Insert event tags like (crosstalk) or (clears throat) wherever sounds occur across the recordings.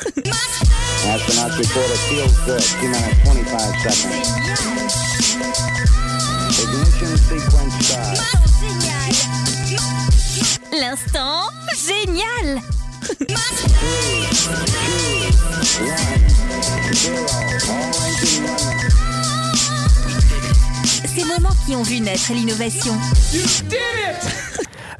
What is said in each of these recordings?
Astronauts report it feels good. T minus 25 seconds. L'instant génial. Ces moments qui ont vu naître l'innovation.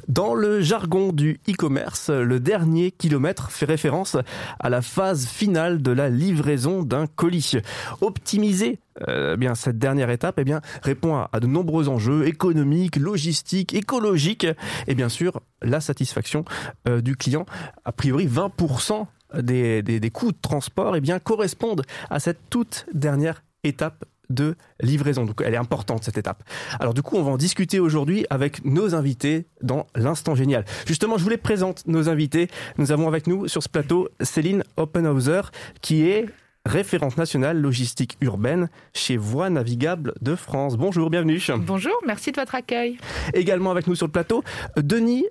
Dans le jargon du e-commerce, le dernier kilomètre fait référence à la phase finale de la livraison d'un colis. Optimiser euh, cette dernière étape eh répond à, de nombreux enjeux économiques, logistiques, écologiques et bien sûr la satisfaction euh, du client. A priori 20% des, coûts de transport eh correspondent à cette toute dernière étape de livraison. Donc elle est importante cette étape. Alors du coup, on va en discuter aujourd'hui avec nos invités dans l'instant génial. Justement, je vous les présente nos invités. Nous avons avec nous sur ce plateau Céline Oppenhauser qui est référente nationale logistique urbaine chez Voies Navigables de France. Bonjour, bienvenue. Bonjour, merci de votre accueil. Également avec nous sur le plateau, Denis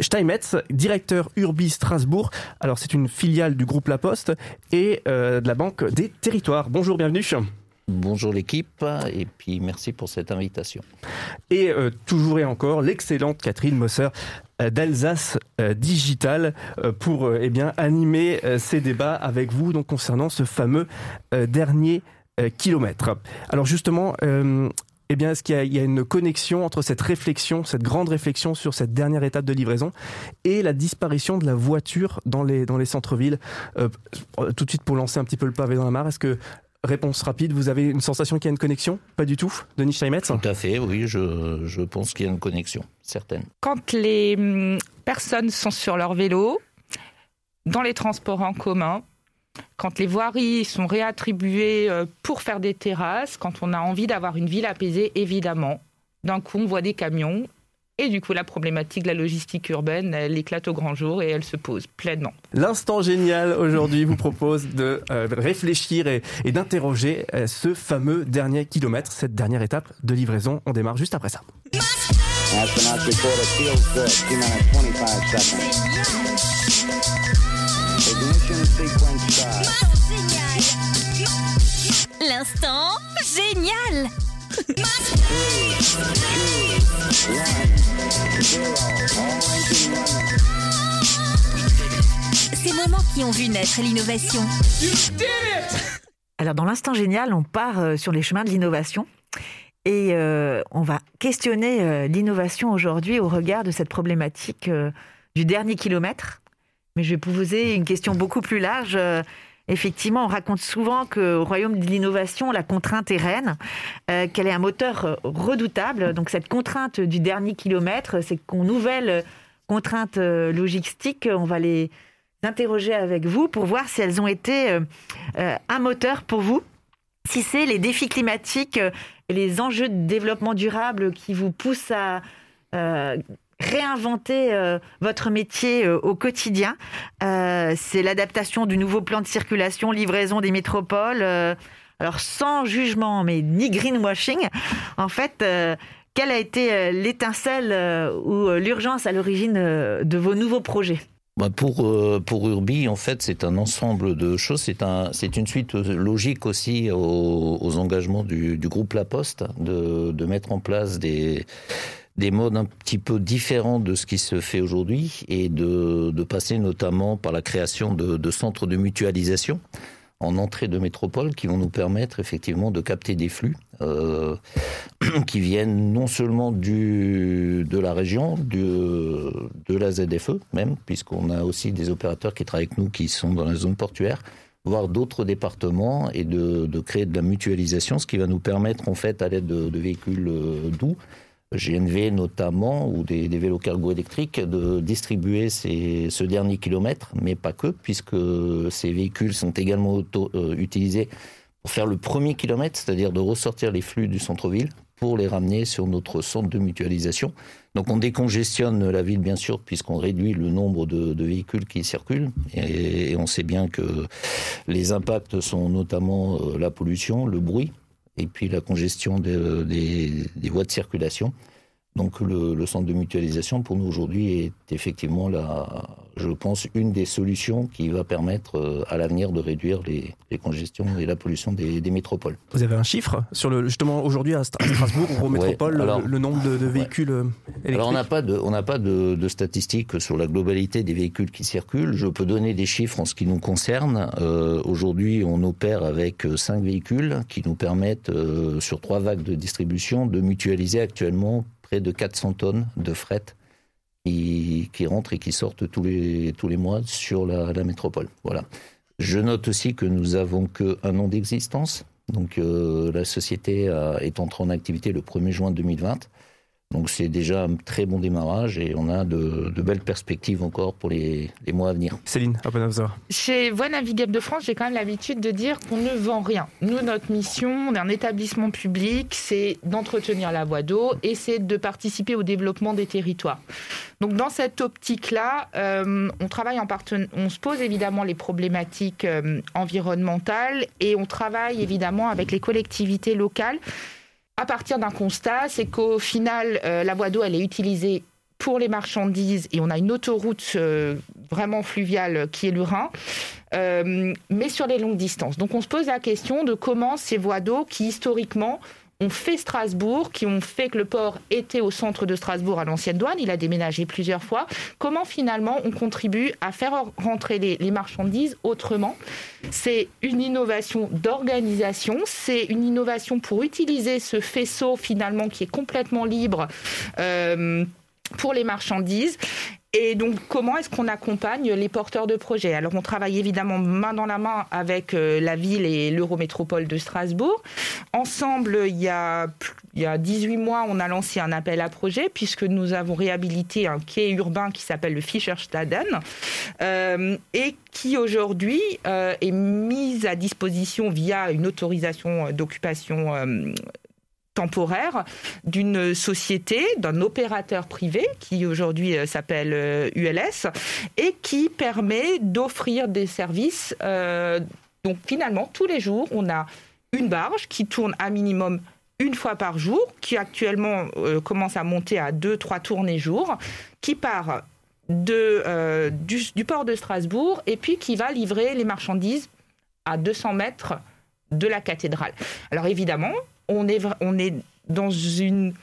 Steinmetz, directeur Urbi Strasbourg. Alors c'est une filiale du groupe La Poste et euh, de la Banque des Territoires. Bonjour, bienvenue. Bonjour l'équipe et puis merci pour cette invitation. Et euh, toujours et encore l'excellente Catherine Mosser euh, d'Alsace euh, Digital pour eh bien animer ces débats avec vous donc concernant ce fameux dernier kilomètre. Alors justement eh bien, est-ce qu'il y, a- une connexion entre cette réflexion, cette grande réflexion sur cette dernière étape de livraison et la disparition de la voiture dans les, dans les centres-villes? Tout de suite, pour lancer un petit peu le pavé dans la mare, est-ce que, réponse rapide, vous avez une sensation qu'il y a une connexion? Pas du tout Denis Steinmetz Tout à fait, oui, je, je pense qu'il y a une connexion, certaine. Quand les hum, personnes sont sur leur vélo, dans les transports en commun, quand les voiries sont réattribuées euh, pour faire des terrasses, quand on a envie d'avoir une ville apaisée, évidemment, d'un coup on voit des camions. Et du coup, la problématique de la logistique urbaine, elle éclate au grand jour et elle se pose pleinement. L'instant génial aujourd'hui vous propose de euh, réfléchir et, et d'interroger euh, ce fameux dernier kilomètre, cette dernière étape de livraison. On démarre juste après ça. Astronauts report it feels good. T minus 25 seconds. Ignition sequence start. L'instant génial Ces moments qui ont vu naître l'innovation. Alors dans l'instant génial, on part euh, sur les chemins de l'innovation et euh, on va questionner euh, l'innovation aujourd'hui au regard de cette problématique du dernier kilomètre. Mais je vais vous poser une question beaucoup plus large. Effectivement, on raconte souvent qu'au royaume de l'innovation, la contrainte est reine, euh, qu'elle est un moteur euh, redoutable. Donc cette contrainte du dernier kilomètre, ces con- nouvelles contraintes euh, logistiques, on va les interroger avec vous pour voir si elles ont été un moteur pour vous si c'est les défis climatiques et les enjeux de développement durable qui vous poussent à réinventer euh, votre métier euh, au quotidien, Euh, c'est l'adaptation du nouveau plan de circulation, livraison des métropoles. alors sans jugement, mais ni greenwashing, en fait, quelle a été l'étincelle ou l'urgence à l'origine de vos nouveaux projets? Bah, pour, pour Urbi, en fait, c'est un ensemble de choses. C'est un, c'est une suite logique aussi aux, aux engagements du, du groupe La Poste de, de mettre en place des, des modes un petit peu différents de ce qui se fait aujourd'hui et de, passer notamment par la création de, centres de mutualisation en entrée de métropole qui vont nous permettre effectivement de capter des flux euh, (clears throat) qui viennent non seulement de la région, de la ZFE même, puisqu'on a aussi des opérateurs qui travaillent avec nous qui sont dans la zone portuaire, voire d'autres départements, et de, créer de la mutualisation, ce qui va nous permettre en fait à l'aide de, de véhicules euh, doux, GNV notamment, ou des, vélos cargo électriques, de distribuer ces, ce dernier kilomètre, mais pas que, puisque ces véhicules sont également euh, utilisés pour faire le premier kilomètre, c'est-à-dire de ressortir les flux du centre-ville pour les ramener sur notre centre de mutualisation. Donc on décongestionne la ville bien sûr puisqu'on réduit le nombre de, véhicules qui circulent et, et on sait bien que les impacts sont notamment euh, la pollution, le bruit et puis la congestion des, des- voies de circulation. Donc le, le, centre de mutualisation pour nous aujourd'hui est effectivement la, je pense, une des solutions qui va permettre euh, à l'avenir de réduire les, les, congestions et la pollution des, des, métropoles. Vous avez un chiffre sur le justement aujourd'hui à Strasbourg ou aux métropoles ouais, alors, le, le, nombre de, de véhicules ouais. électriques Alors on n'a pas de on n'a pas de, de, statistiques sur la globalité des véhicules qui circulent. Je peux donner des chiffres en ce qui nous concerne. Euh, aujourd'hui, on opère avec cinq véhicules qui nous permettent euh, sur trois vagues de distribution de mutualiser actuellement de 400 tonnes de fret qui, qui, rentrent et qui sortent tous les, tous les mois sur la, la métropole. Voilà. Je note aussi que nous avons qu'un an d'existence. Donc euh, la société a, est entrée en activité le 1er juin 2020. Donc c'est déjà un très bon démarrage et on a de, de belles perspectives encore pour les, les, mois à venir. Céline, Abonavza. Chez Voie Navigable de France, j'ai quand même l'habitude de dire qu'on ne vend rien. Nous, notre mission, on est un établissement public, c'est d'entretenir la voie d'eau et c'est de participer au développement des territoires. Donc dans cette optique-là, euh, on travaille en parten... on se pose évidemment les problématiques euh, environnementales et on travaille évidemment avec les collectivités locales à partir d'un constat, c'est qu'au final, euh, la voie d'eau, elle est utilisée pour les marchandises et on a une autoroute euh, vraiment fluviale qui est le Rhin, euh, mais sur les longues distances. Donc on se pose la question de comment ces voies d'eau qui historiquement ont fait Strasbourg, qui ont fait que le port était au centre de Strasbourg à l'ancienne douane. Il a déménagé plusieurs fois. Comment finalement on contribue à faire rentrer les, marchandises autrement? C'est une innovation d'organisation, c'est une innovation pour utiliser ce faisceau finalement qui est complètement libre. Euh, pour les marchandises et donc, comment est-ce qu'on accompagne les porteurs de projets? Alors, on travaille évidemment main dans la main avec euh, la ville et l'Eurométropole de Strasbourg. Ensemble, il y, a, il y a 18 mois, on a lancé un appel à projet puisque nous avons réhabilité un quai urbain qui s'appelle le Fischerstaden euh, et qui aujourd'hui euh, est mis à disposition via une autorisation d'occupation euh, temporaire d'une société, d'un opérateur privé qui aujourd'hui s'appelle ULS et qui permet d'offrir des services. Euh, donc finalement, tous les jours, on a une barge qui tourne à minimum une fois par jour, qui actuellement euh, commence à monter à deux, trois tournées jour, qui part euh, du port de Strasbourg et puis qui va livrer les marchandises à 200 mètres de la cathédrale. Alors évidemment, on est, on est dans une,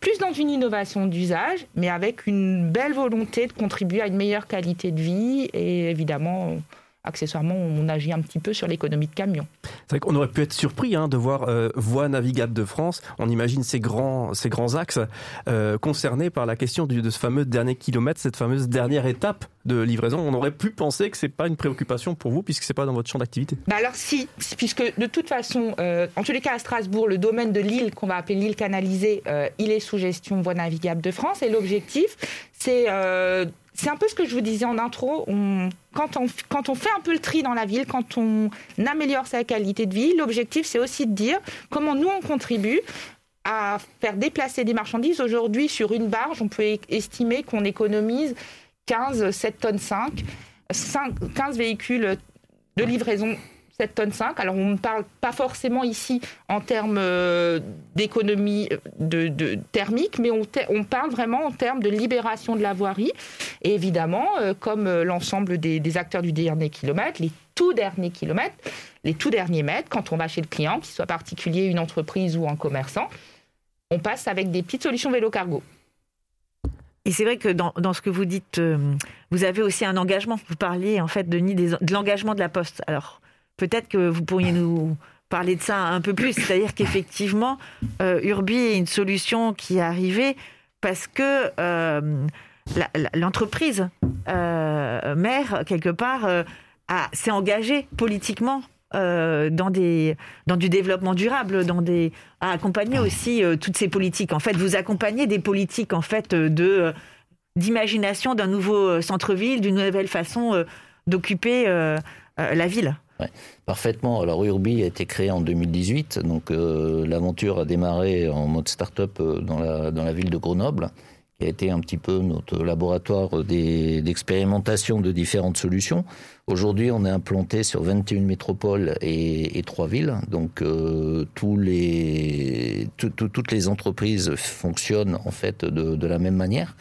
plus dans une innovation d'usage, mais avec une belle volonté de contribuer à une meilleure qualité de vie et évidemment accessoirement, on agit un petit peu sur l'économie de camion. C'est vrai qu'on aurait pu être surpris hein, de voir euh, Voie navigable de France. On imagine ces grands, ces grands axes euh, concernés par la question du, de ce fameux dernier kilomètre, cette fameuse dernière étape de livraison. On aurait pu penser que c'est pas une préoccupation pour vous puisque c'est pas dans votre champ d'activité. Bah alors si, puisque de toute façon, euh, en tous les cas à Strasbourg, le domaine de l'île qu'on va appeler l'île canalisée, il est sous gestion Voie navigable de France et l'objectif, c'est c'est un peu ce que je vous disais en intro. Quand, on, fait un peu le tri dans la ville, quand on améliore sa qualité de vie, l'objectif, c'est aussi de dire comment nous, on contribue à faire déplacer des marchandises. Aujourd'hui, sur une barge, on peut estimer qu'on économise 15, 7 tonnes 5, 5 15 véhicules de livraison 7 tonnes 5. Alors, on ne parle pas forcément ici en termes euh, d'économie de, de, thermique, mais on, parle vraiment en termes de libération de la voirie. Et évidemment, euh, comme euh, l'ensemble des, acteurs du dernier kilomètre, les tout derniers kilomètres, les tout derniers mètres, quand on va chez le client, qu'il soit particulier, une entreprise ou un commerçant, on passe avec des petites solutions vélo-cargo. Et c'est vrai que dans, ce que vous dites, euh, vous avez aussi un engagement. Vous parliez en fait, des, de l'engagement de la Poste. Alors, peut-être que vous pourriez nous parler de ça un peu plus. C'est-à-dire qu'effectivement, euh, Urbi est une solution qui est arrivée parce que euh, l'entreprise euh, mère, quelque part, s'est engagée politiquement euh, dans, des, dans du développement durable, dans des, à accompagner aussi euh, toutes ces politiques. En fait, vous accompagnez des politiques en fait de euh, d'imagination d'un nouveau centre-ville, d'une nouvelle façon d'occuper la ville. Ouais, parfaitement. Alors Urbi a été créé en 2018, donc l'aventure a démarré en mode start-up dans la, dans la ville de Grenoble qui a été un petit peu notre laboratoire d'expérimentation de différentes solutions. Aujourd'hui, on est implanté sur 21 métropoles et, et 3 villes. Donc, euh, toutes les entreprises fonctionnent en fait de la même manière.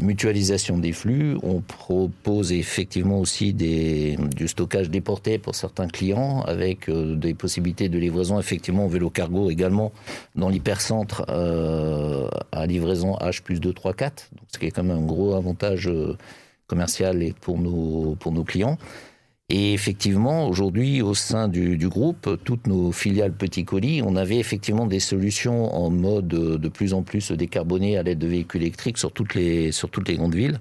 Mutualisation des flux. On propose effectivement aussi du stockage déporté pour certains clients avec euh, des possibilités de livraison effectivement au vélo cargo également dans l'hypercentre euh, à livraison H plus 2, 3, 4. Donc, ce qui est quand même un gros avantage euh, commercial et pour nos clients. Et effectivement, aujourd'hui, au sein du, groupe, toutes nos filiales petits colis, on avait effectivement des solutions en mode euh, de plus en plus décarboné à l'aide de véhicules électriques sur toutes les, grandes villes,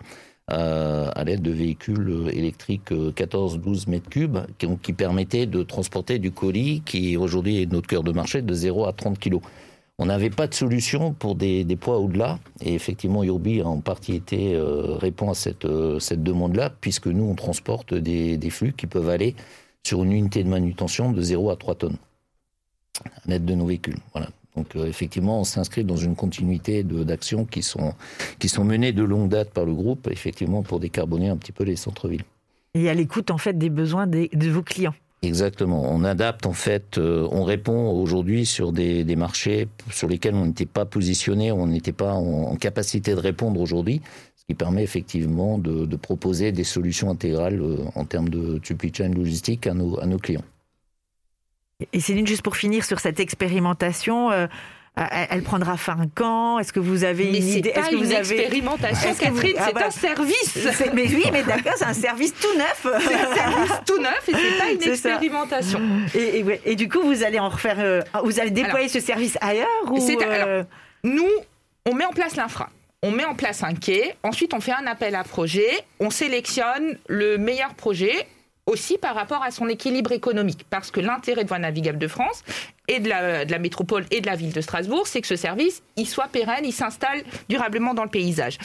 euh, à l'aide de véhicules électriques 14-12 mètres cubes, qui, qui permettaient de transporter du colis, qui aujourd'hui est notre cœur de marché, de 0 à 30 kilos. On n'avait pas de solution pour des, poids au-delà. Et effectivement, Urbi a en partie été, euh, répond à cette, euh, cette demande-là, puisque nous, on transporte des, flux qui peuvent aller sur une unité de manutention de 0 à 3 tonnes, l'aide de nos véhicules. Voilà. Donc euh, effectivement, on s'inscrit dans une continuité d'actions qui sont, qui sont menées de longue date par le groupe, effectivement, pour décarboner un petit peu les centres-villes. Et à l'écoute en fait des besoins de vos clients. Exactement. On adapte en fait, euh, on répond aujourd'hui sur des, des marchés sur lesquels on n'était pas positionné, on n'était pas en, capacité de répondre aujourd'hui, ce qui permet effectivement de, de proposer des solutions intégrales euh, en termes de supply chain logistique à nos, à nos clients. Et Céline, juste pour finir sur cette expérimentation, euh, elle elle prendra fin quand? Est-ce que vous avez Mais une idée? Est-ce que une avez expérimentation, Catherine, Ah c'est bah, un service. Mais oui, mais d'accord, c'est un service tout neuf. (laughs) C'est un service tout neuf et c'est pas une expérimentation. Et, et du coup, vous allez en refaire, euh, vous allez déployer ce service ailleurs ou euh, alors, Nous, on met en place l'infra. On met en place un quai, ensuite on fait un appel à projet, on sélectionne le meilleur projet aussi par rapport à son équilibre économique. Parce que l'intérêt de Voies navigables de France et de la, métropole et de la ville de Strasbourg, c'est que ce service, il soit pérenne, il s'installe durablement dans le paysage.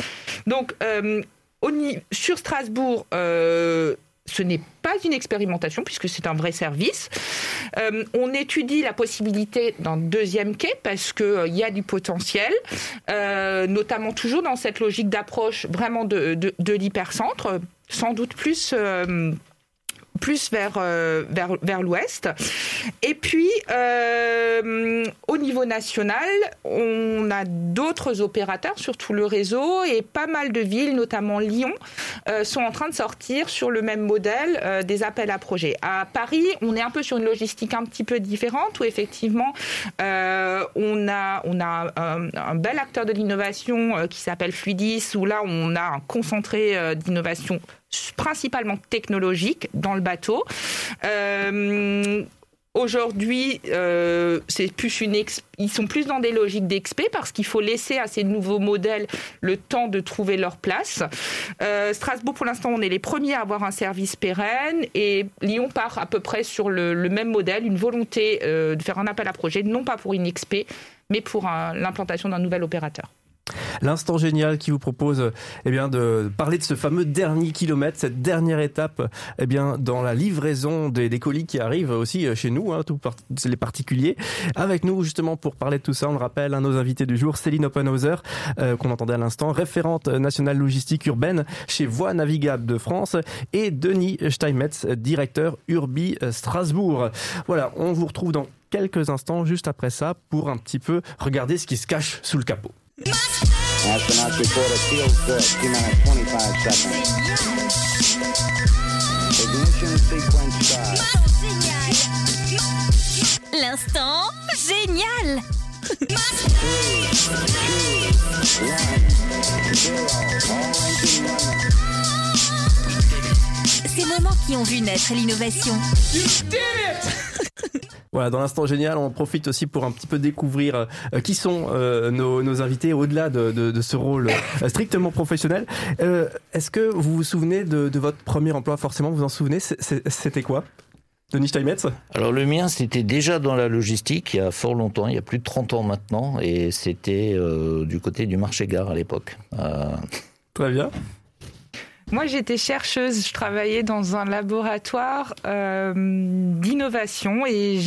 Donc, euh, sur Strasbourg, euh, ce n'est pas une expérimentation puisque c'est un vrai service. Euh, on étudie la possibilité d'un deuxième quai parce qu'il y a du potentiel, euh, notamment toujours dans cette logique d'approche vraiment de l'hypercentre, sans doute plus... plus vers, euh, vers, l'ouest. Et puis, euh, au niveau national, on a d'autres opérateurs sur tout le réseau et pas mal de villes, notamment Lyon, euh, sont en train de sortir sur le même modèle des appels à projets. À Paris, on est un peu sur une logistique un petit peu différente où effectivement, on a, on un, un bel acteur de l'innovation qui s'appelle Fluidis, où là, on a un concentré d'innovation principalement technologique dans le bateau. Euh, Aujourd'hui, euh, c'est plus une ils sont plus dans des logiques d'expé parce qu'il faut laisser à ces nouveaux modèles le temps de trouver leur place. Euh, Strasbourg, pour l'instant, on est les premiers à avoir un service pérenne et Lyon part à peu près sur le, même modèle, une volonté de faire un appel à projet, non pas pour une expé, mais pour l'implantation d'un nouvel opérateur. L'instant génial qui vous propose eh bien, de parler de ce fameux dernier kilomètre, cette dernière étape eh bien, dans la livraison des, colis qui arrivent aussi chez nous, hein, par- les particuliers. Avec nous justement pour parler de tout ça, on le rappelle, de nos invités du jour, Céline Oppenhauser, euh, qu'on entendait à l'instant, référente nationale logistique urbaine chez Voies Navigables de France, et Denis Steinmetz, directeur Urbi Strasbourg. Voilà, on vous retrouve dans quelques instants, juste après ça, pour un petit peu regarder ce qui se cache sous le capot. Report a field good. T minus 25 seconds. Ignition sequence start. L'instant génial Ces moments qui ont vu naître l'innovation. (laughs) Voilà, dans l'instant génial, on profite aussi pour un petit peu découvrir euh, qui sont euh, nos, nos invités au-delà de, de, de ce rôle euh, strictement professionnel. Est-ce que vous vous souvenez de, de votre premier emploi Forcément, vous vous en souvenez? C'était quoi? Denis Steinmetz? Alors le mien, c'était déjà dans la logistique il y a fort longtemps, il y a plus de 30 ans maintenant, et c'était euh, du côté du marché gare à l'époque. Euh, Très bien. Moi, j'étais chercheuse, je travaillais dans un laboratoire euh, d'innovation et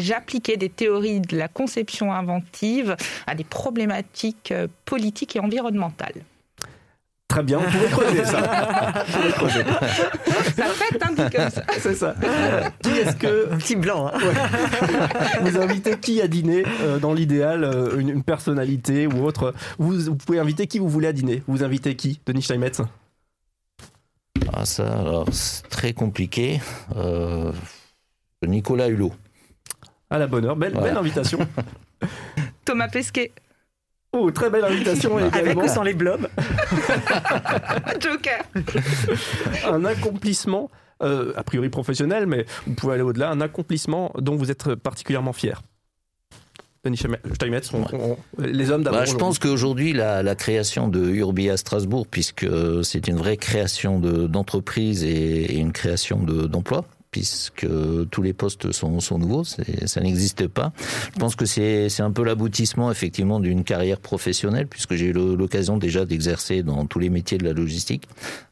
j'appliquais des théories de la conception inventive à des problématiques euh, politiques et environnementales. Très bien, on pourrait creuser ça. (laughs) Creuser. Ça fait un dit comme ça. (laughs) C'est ça. Qui est-ce que Un petit blanc. hein. vous invitez qui à dîner euh, dans l'idéal, euh, une, une personnalité ou autre? Vous, vous pouvez inviter qui vous voulez à dîner. Vous invitez qui Denis Steinmetz Ah ça, alors c'est très compliqué. Euh, Nicolas Hulot. À la bonne heure. Belle, Voilà. belle invitation. (laughs) Thomas Pesquet, Oh, très belle invitation Avec ou sans les blobs (laughs) Joker. Un accomplissement, euh, a priori professionnel, mais vous pouvez aller au-delà, un accomplissement dont vous êtes particulièrement fier. Denis Steinmetz, on- on- les hommes d'abord. Bah, je pense qu'aujourd'hui, la, la création de Urbi à Strasbourg, puisque c'est une vraie création de- d'entreprise et, et une création de- d'emplois, puisque tous les postes sont, sont nouveaux, ça n'existe pas. Je pense que c'est un peu l'aboutissement effectivement d'une carrière professionnelle, puisque j'ai eu l'occasion déjà d'exercer dans tous les métiers de la logistique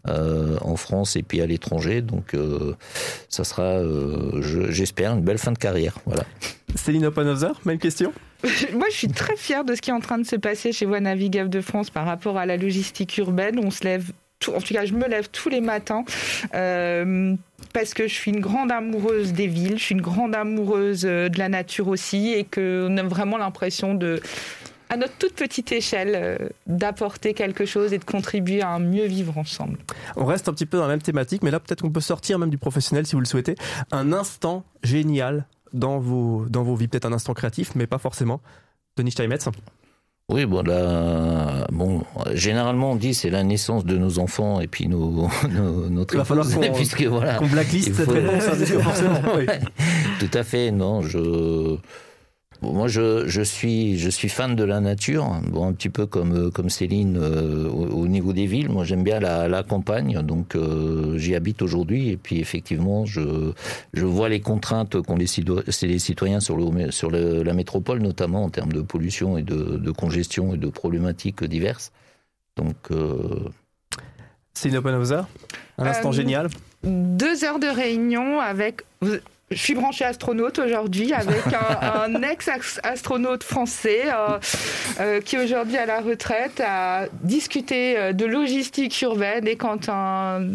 euh, en France et puis à l'étranger. Donc, euh, ça sera, euh, je- j'espère, une belle fin de carrière. Voilà. Céline Oppenhauser, même question (laughs) Moi, je suis très fière de ce qui est en train de se passer chez Voie Navigable de France par rapport à la logistique urbaine. On se lève, tout- en tout cas, je me lève tous les matins euh, parce que je suis une grande amoureuse des villes, je suis une grande amoureuse euh, de la nature aussi et qu'on a vraiment l'impression de à notre toute petite échelle, euh, d'apporter quelque chose et de contribuer à un mieux vivre ensemble. On reste un petit peu dans la même thématique, mais là peut-être qu'on peut sortir même du professionnel si vous le souhaitez. Un instant génial dans vos, dans vos vies, peut-être un instant créatif, mais pas forcément. Denis Steinmetz Oui, bon, là, bon, généralement, on dit c'est la naissance de nos enfants et puis nos, (laughs) nos, notre Il va falloir qu'on- (laughs) puisque voilà. qu'on blacklist cette réponse, hein, forcément. (laughs) oui. Tout à fait, non, je. Moi, je, je, suis, je suis fan de la nature, bon, un petit peu comme, euh, comme Céline euh, au, au niveau des villes. Moi, j'aime bien la, la campagne, donc euh, j'y habite aujourd'hui. Et puis, effectivement, je, je vois les contraintes qu'ont les, citoyens sur, le, sur le- la métropole, notamment en termes de pollution et de, de congestion et de problématiques diverses. Donc, euh, Céline Oppenhauser Un instant Euh, génial deux heures de réunion avec. Je suis branchée astronaute aujourd'hui avec un, (laughs) un ex-astronaute français euh, euh, qui aujourd'hui à la retraite a discuté euh, de logistique urbaine et quand un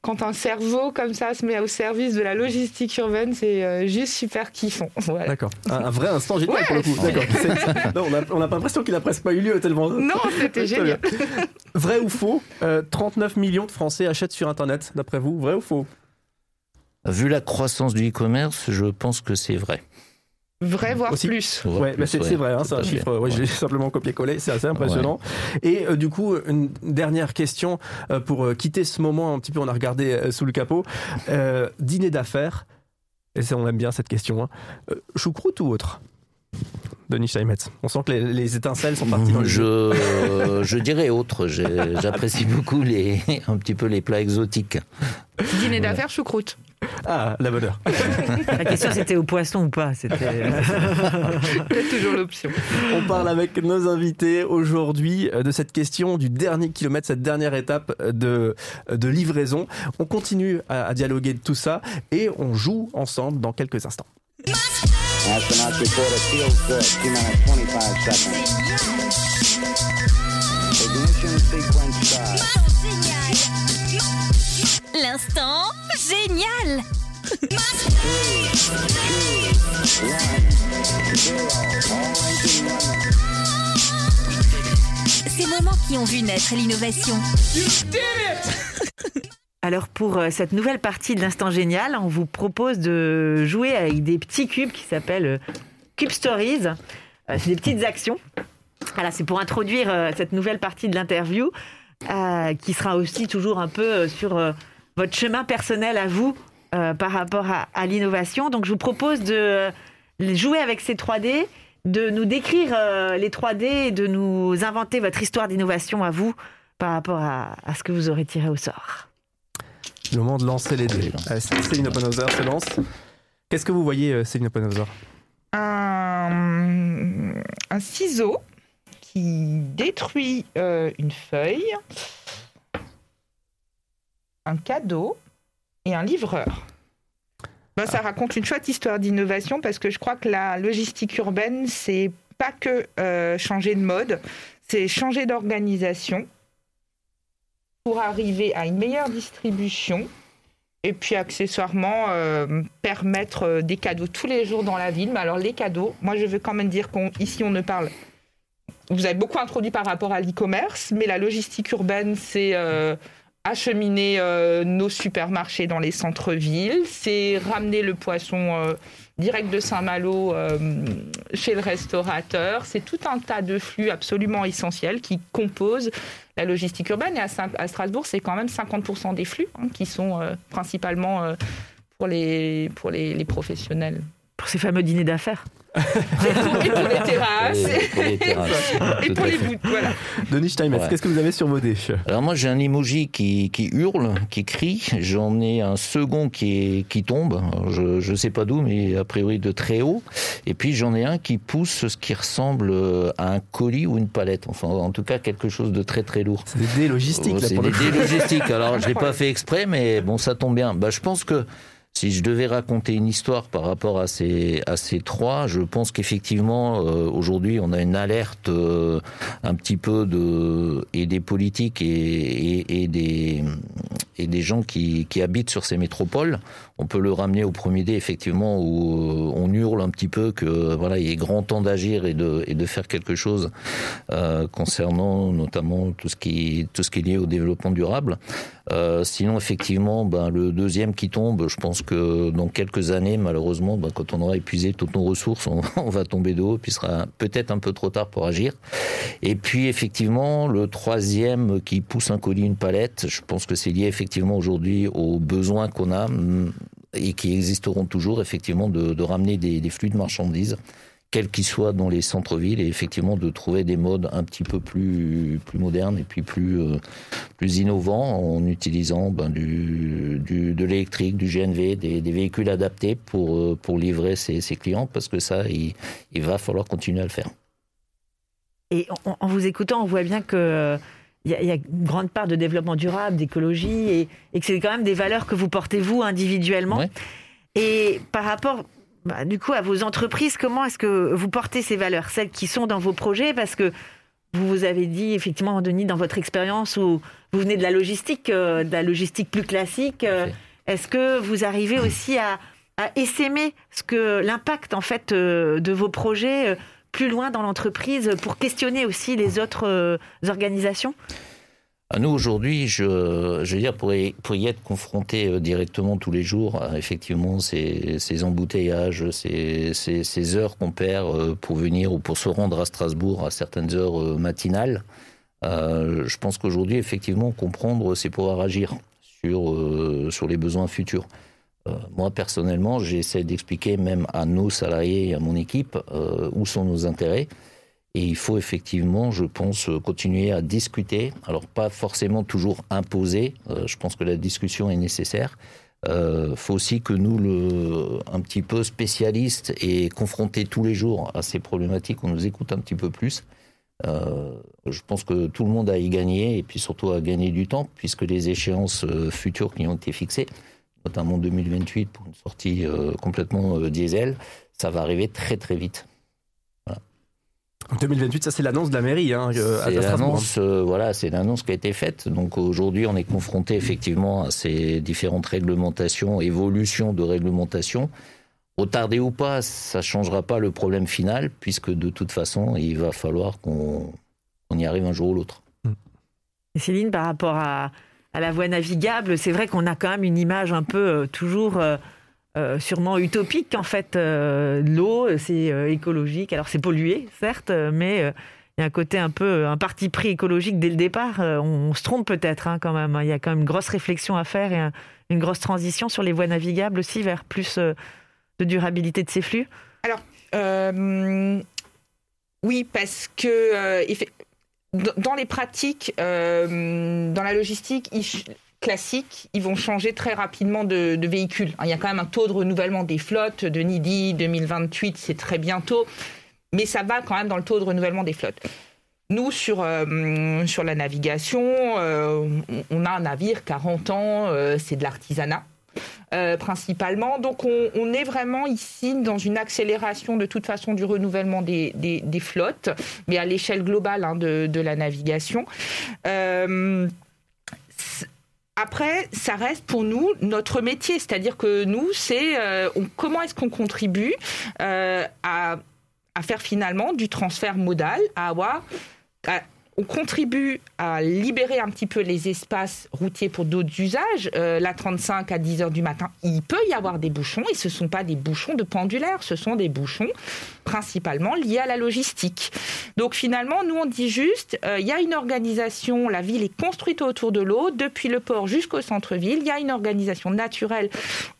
quand un cerveau comme ça se met au service de la logistique urbaine, c'est euh, juste super kiffant. (laughs) Voilà. D'accord. Un, un vrai instant génial Ouais. pour le coup. D'accord. (laughs) Non, on n'a pas l'impression qu'il a presque pas eu lieu tellement. Non, c'était génial. bien. Vrai ou faux euh, 39 millions de Français achètent sur Internet, d'après vous. Vrai ou faux? Vu la croissance du e-commerce, je pense que c'est vrai. Vrai, voire Aussi. plus. Ouais, plus, bah c'est ouais, vrai, hein, c'est un chiffre. Ouais, J'ai simplement copié-collé, c'est assez impressionnant. Et euh, du coup, une dernière question euh, pour euh, quitter ce moment un petit peu. On a regardé euh, sous le capot. Euh, dîner d'affaires. Et ça, on aime bien cette question. Hein. Euh, choucroute ou autre? Denis Steinmetz. On sent que les, les étincelles sont parties dans. Je, je dirais autre. J'apprécie beaucoup les, (laughs) un petit peu les plats exotiques. Dîner d'affaires, choucroute. Ah, la bonne heure. (laughs) La question c'était au poisson ou pas C'était. (laughs) C'est toujours l'option. On parle avec nos invités aujourd'hui euh, de cette question du dernier kilomètre, cette dernière étape de, de livraison. On continue à, à dialoguer de tout ça et on joue ensemble dans quelques instants. Astronaut report it feels good. T minus 25 seconds. Ignition sequence start. L'instant génial Ces moments qui ont vu naître l'innovation. Alors pour euh, cette nouvelle partie de l'instant génial, on vous propose de jouer avec des petits cubes qui s'appellent euh, Cube Stories. Euh, C'est des petites actions. Voilà, c'est pour introduire cette nouvelle partie de l'interview qui sera aussi toujours un peu sur votre chemin personnel à vous euh, par rapport à, à l'innovation. Donc je vous propose de euh, jouer avec ces 3D, de nous décrire euh, les 3D et de nous inventer votre histoire d'innovation à vous par rapport à, à ce que vous aurez tiré au sort. Le moment de lancer les dés. Allez, Céline Oppenhauser se lance. Qu'est-ce que vous voyez, Céline Oppenhauser un, un ciseau qui détruit euh, une feuille. Un cadeau et un livreur. Ben, ça raconte une chouette histoire d'innovation parce que je crois que la logistique urbaine, c'est pas que euh, changer de mode, c'est changer d'organisation pour arriver à une meilleure distribution et puis accessoirement euh, permettre euh, des cadeaux tous les jours dans la ville. Mais alors les cadeaux, moi je veux quand même dire qu'ici on ne parle vous avez beaucoup introduit par rapport à l'e-commerce, mais la logistique urbaine, c'est euh, acheminer euh, nos supermarchés dans les centres-villes, c'est ramener le poisson euh, direct de Saint-Malo chez le restaurateur. C'est tout un tas de flux absolument essentiels qui composent la logistique urbaine. Et à, Strasbourg, c'est quand même 50% des flux hein, qui sont principalement pour, les, pour les professionnels. Pour ces fameux dîners d'affaires (laughs) et pour les terrasses. Et pour les, bouts, voilà. Denis Steinmetz, qu'est-ce que vous avez sur vos dés Alors moi j'ai un emoji qui, qui hurle, qui crie. J'en ai un second qui, est, qui tombe. je ne sais pas d'où, mais a priori de très haut. Et puis j'en ai un qui pousse ce qui ressemble à un colis ou une palette. Enfin en tout cas quelque chose de très très lourd. C'est des dés logistiques. C'est des dés logistiques. Alors je l'ai pas fait exprès, mais bon ça tombe bien. Bah, je pense que si je devais raconter une histoire par rapport à ces, à ces trois, je pense qu'effectivement, euh, aujourd'hui, on a une alerte euh, un petit peu de, et des politiques et, et, et, des, et des gens qui, qui habitent sur ces métropoles. On peut le ramener au premier dé, effectivement, où euh, on hurle un petit peu que voilà, il est grand temps d'agir et de, et de faire quelque chose euh, concernant notamment tout ce qui, tout ce qui est lié au développement durable. Euh, sinon, effectivement, ben, le deuxième qui tombe, je pense que dans quelques années, malheureusement, ben, quand on aura épuisé toutes nos ressources, on, (laughs) va tomber de haut, puis sera peut-être un peu trop tard pour agir. Et puis, effectivement, le troisième qui pousse un colis, une palette, je pense que c'est lié effectivement aujourd'hui aux besoins qu'on a et qui existeront toujours, effectivement, de, ramener des, flux de marchandises quels qu'ils soient dans les centres-villes, et effectivement de trouver des modes un petit peu plus, plus modernes et puis plus, euh, plus innovants en utilisant ben, du, du, de l'électrique, du GNV, des, véhicules adaptés pour, euh, pour livrer ses, ses, clients, parce que ça, il, va falloir continuer à le faire. Et en vous écoutant, on voit bien que il y, a, une grande part de développement durable, d'écologie, et, et, que c'est quand même des valeurs que vous portez vous individuellement. Ouais. Et par rapport, bah, du coup, à vos entreprises, comment est-ce que vous portez ces valeurs, celles qui sont dans vos projets? Parce que vous vous avez dit, effectivement, Denis, dans votre expérience où vous venez de la logistique, euh, de la logistique plus classique, euh, est-ce que vous arrivez aussi à, à essaimer ce que l'impact en fait euh, de vos projets plus loin dans l'entreprise pour questionner aussi les autres organisations? À nous aujourd'hui, je, veux dire, pour y, pour y être confronté euh, directement tous les jours, effectivement, ces, embouteillages, ces, heures qu'on perd euh, pour venir ou pour se rendre à Strasbourg à certaines heures euh, matinales, euh, je pense qu'aujourd'hui, effectivement, comprendre, c'est pouvoir agir sur, euh, sur les besoins futurs. Euh, moi, personnellement, j'essaie d'expliquer même à nos salariés et à mon équipe où sont nos intérêts. Et il faut effectivement, je pense, continuer à discuter. Alors pas forcément toujours imposer. Euh, je pense que la discussion est nécessaire. Euh, faut aussi que nous, un petit peu spécialistes et confrontés tous les jours à ces problématiques, on nous écoute un petit peu plus. Euh, je pense que tout le monde a y gagné et puis surtout a gagné du temps puisque les échéances euh, futures qui ont été fixées, notamment 2028 pour une sortie euh, complètement euh, diesel, ça va arriver très très vite. 2028, ça c'est l'annonce de la mairie. Hein, c'est l'annonce, euh, voilà, c'est l'annonce qui a été faite. Donc aujourd'hui, on est confronté effectivement à ces différentes réglementations, évolutions de réglementation. Retardé ou pas, ça changera pas le problème final, puisque de toute façon, il va falloir qu'on on y arrive un jour ou l'autre. Céline, par rapport à, à la voie navigable, c'est vrai qu'on a quand même une image un peu euh, toujours. Euh, euh, sûrement utopique en fait. L'eau, c'est écologique. Alors c'est pollué, certes, mais il y a un côté un peu un parti pris écologique dès le départ. On, se trompe peut-être hein, quand même. Il y a quand même une grosse réflexion à faire et un, une grosse transition sur les voies navigables aussi vers plus de durabilité de ces flux. Alors oui, parce que dans les pratiques, dans la logistique, classiques, ils vont changer très rapidement de, véhicules. Il y a quand même un taux de renouvellement des flottes de NIDI 2028, c'est très bientôt, mais ça va quand même dans le taux de renouvellement des flottes. nous, sur, euh, sur la navigation, euh, on a un navire 40 ans, euh, c'est de l'artisanat. Principalement. Donc on, est vraiment ici dans une accélération de toute façon du renouvellement des, flottes, mais à l'échelle globale hein, de, la navigation. après, ça reste pour nous notre métier, c'est-à-dire que nous, c'est comment est-ce qu'on contribue à faire finalement du transfert modal, à avoir on contribue à libérer un petit peu les espaces routiers pour d'autres usages. Euh, la 35 à 10 heures du matin, il peut y avoir des bouchons et ce ne sont pas des bouchons de pendulaire, ce sont des bouchons principalement liés à la logistique. Donc finalement, nous on dit juste, euh, il y a une organisation, la ville est construite autour de l'eau, depuis le port jusqu'au centre-ville, il y a une organisation naturelle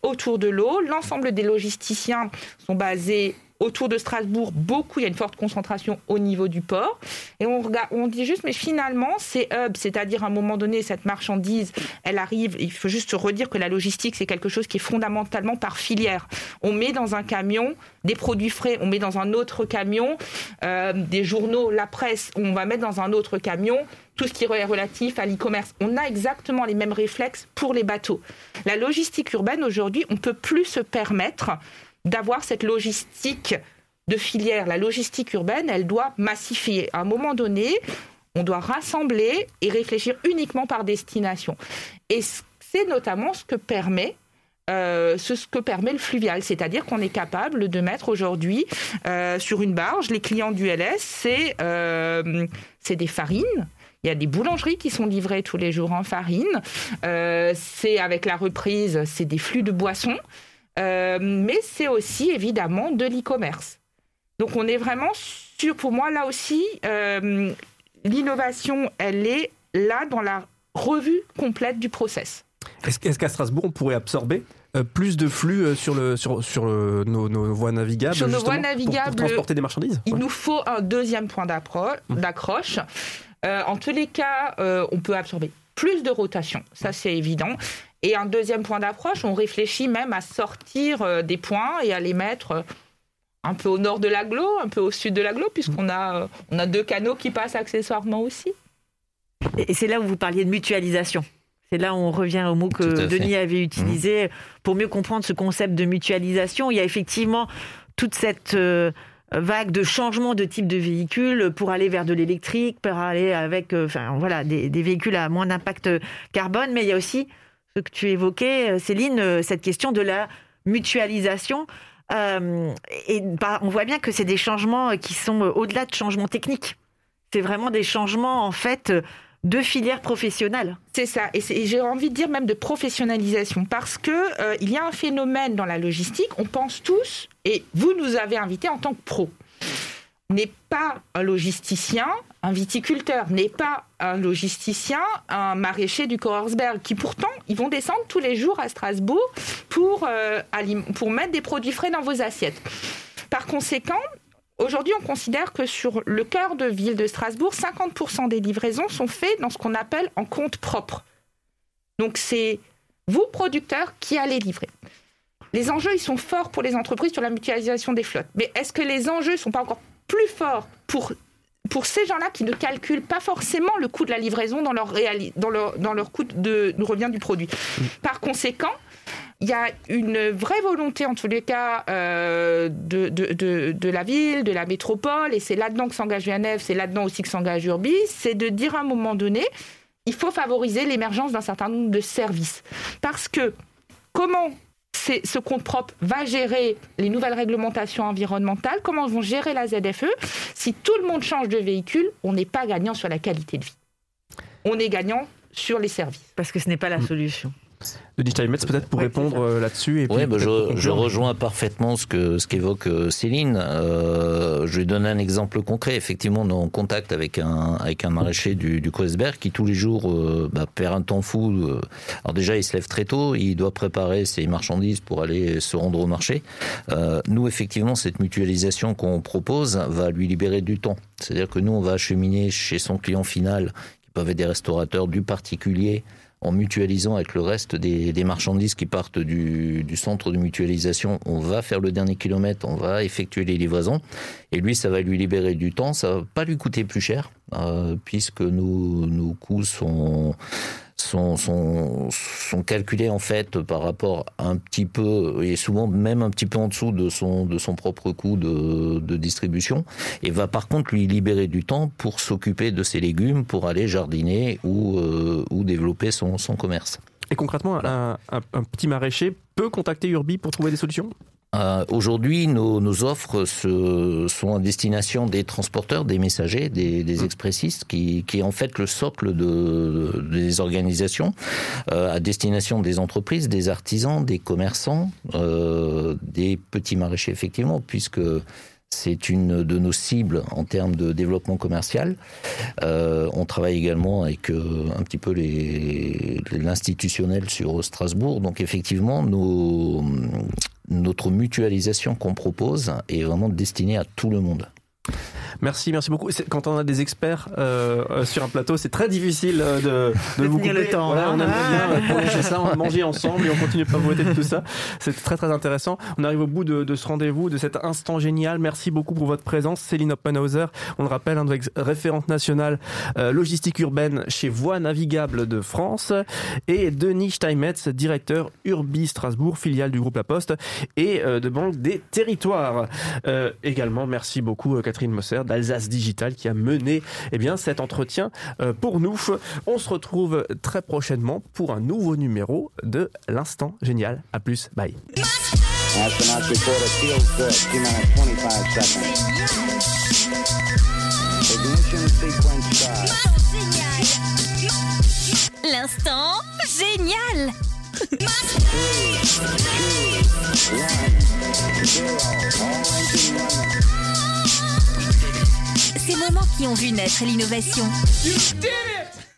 autour de l'eau. L'ensemble des logisticiens sont basés autour de Strasbourg, beaucoup, il y a une forte concentration au niveau du port. Et on, regarde, on dit juste, mais finalement, c'est hub, c'est-à-dire à un moment donné, cette marchandise, elle arrive, il faut juste redire que la logistique, c'est quelque chose qui est fondamentalement par filière. On met dans un camion des produits frais, on met dans un autre camion euh, des journaux, la presse, on va mettre dans un autre camion tout ce qui est relatif à l'e-commerce. On a exactement les mêmes réflexes pour les bateaux. La logistique urbaine, aujourd'hui, on ne peut plus se permettre d'avoir cette logistique de filière. La logistique urbaine, elle doit massifier. À un moment donné, on doit rassembler et réfléchir uniquement par destination. Et c'est notamment ce que permet euh, ce que permet le fluvial, c'est-à-dire qu'on est capable de mettre aujourd'hui euh, sur une barge, les clients du LS, c'est euh, des farines, il y a des boulangeries qui sont livrées tous les jours en farine. c'est avec la reprise, c'est des flux de boissons. Euh, mais c'est aussi évidemment de l'e-commerce. Donc on est vraiment sur, pour moi là aussi, euh, l'innovation, elle est là dans la revue complète du process. Est-ce qu'à Strasbourg, on pourrait absorber euh, plus de flux sur, le, sur, sur nos, voies navigables Sur nos voies navigables, pour, transporter des marchandises? Il nous faut un deuxième point mmh. d'accroche. en tous les cas, on peut absorber plus de rotation, ça c'est évident. Et un deuxième point d'approche, on réfléchit même à sortir euh, des points et à les mettre euh, un peu au nord de l'agglo, un peu au sud de l'agglo, puisqu'on a, euh, on a deux canaux qui passent accessoirement aussi. Et c'est là où vous parliez de mutualisation. C'est là où on revient au mot que Denis avait utilisé pour mieux comprendre ce concept de mutualisation. Il y a effectivement toute cette vague de changement de type de véhicule pour aller vers de l'électrique, pour aller avec enfin, voilà, des, des véhicules à moins d'impact carbone, mais il y a aussi ce que tu évoquais, euh, Céline, euh, cette question de la mutualisation. Euh, et bah, on voit bien que c'est des changements qui sont au-delà de changements techniques. C'est vraiment des changements, en fait, de filières professionnelles. C'est ça, et, j'ai envie de dire même de professionnalisation, parce que il y a un phénomène dans la logistique. On pense tous, et vous nous avez invités en tant que pro n'est pas un logisticien, un viticulteur n'est pas un logisticien, un maraîcher du Korsberg, qui pourtant, ils vont descendre tous les jours à Strasbourg pour, euh, pour mettre des produits frais dans vos assiettes. Par conséquent, Aujourd'hui, on considère que sur le cœur de ville de Strasbourg, 50% des livraisons sont faites dans ce qu'on appelle en compte propre. Donc c'est vous, producteurs, qui allez livrer. Les enjeux, ils sont forts pour les entreprises sur la mutualisation des flottes. Mais est-ce que les enjeux ne sont pas encore plus fort pour pour ces gens-là qui ne calculent pas forcément le coût de la livraison dans leur, dans leur, dans leur coût de, revient du produit. Par conséquent, il y a une vraie volonté, en tous les cas, euh, de, de, de, la ville, de la métropole, et c'est là-dedans que s'engage VNF, c'est là-dedans aussi que s'engage Urbis, c'est de dire à un moment donné, il faut favoriser l'émergence d'un certain nombre de services. Parce que comment ce compte propre va gérer les nouvelles réglementations environnementales, comment vont gérer la ZFE. Si tout le monde change de véhicule, on n'est pas gagnant sur la qualité de vie. On est gagnant sur les services. Parce que ce n'est pas la solution. Denis Steinmetz, peut-être pour répondre euh, là-dessus. Oui, bah, je, rejoins parfaitement ce que ce qu'évoque euh, Céline. Euh, je vais donner un exemple concret. Effectivement, on est en contact avec un avec un maraîcher du, du qui tous les jours bah, perd un temps fou. Alors déjà, il se lève très tôt, il doit préparer ses marchandises pour aller se rendre au marché. nous, effectivement, cette mutualisation qu'on propose va lui libérer du temps. C'est-à-dire que nous, on va acheminer chez son client final, qui peuvent être des restaurateurs, du particulier en mutualisant avec le reste des, marchandises qui partent du, du, centre de mutualisation. On va faire le dernier kilomètre, on va effectuer les livraisons. Et lui, ça va lui libérer du temps, ça va pas lui coûter plus cher, euh, puisque nos, nos coûts sont sont, sont, sont calculés en fait par rapport un petit peu et souvent même un petit peu en dessous de son de son propre coût de, de distribution. Et va par contre lui libérer du temps pour s'occuper de ses légumes pour aller jardiner ou euh, ou développer son, son commerce. Et concrètement, un, un, un, petit maraîcher peut contacter Urbi pour trouver des solutions? Euh, Aujourd'hui, nos, nos, offres se, sont à destination des transporteurs, des messagers, des, des expressistes, qui, qui, est en fait le socle de, des organisations, euh, à destination des entreprises, des artisans, des commerçants, euh, des petits maraîchers, effectivement, puisque c'est une de nos cibles en termes de développement commercial. Euh, on travaille également avec euh, un petit peu l'institutionnel sur Strasbourg. Donc effectivement, nos, notre mutualisation qu'on propose est vraiment destinée à tout le monde. Merci, merci beaucoup. Quand on a des experts euh, sur un plateau, c'est très difficile (laughs) de, de vous couper. le temps. Voilà, hein on aimerait bien prolonger ça, on va (laughs) manger ensemble et on continue de papoter de tout ça. C'est très très intéressant. On arrive au bout de, de, ce rendez-vous, de cet instant génial. Merci beaucoup pour votre présence, Céline Oppenhauser. On le rappelle, hein, référente nationale euh, logistique urbaine chez Voies Navigables de France et Denis Steinmetz, directeur Urbi Strasbourg, filiale du groupe La Poste et euh, de Banque des Territoires. Euh, également, merci beaucoup Catherine Mosser d'Alsace Digital qui a mené eh bien, cet entretien euh, pour nous. On se retrouve très prochainement pour un nouveau numéro de l'Instant Génial. À plus, bye. Astronaut report it feels good. T minus 25 seconds. Ignition sequence start. L'instant génial Three, two, one, zero. All engine running. Ces moments qui ont vu naître l'innovation.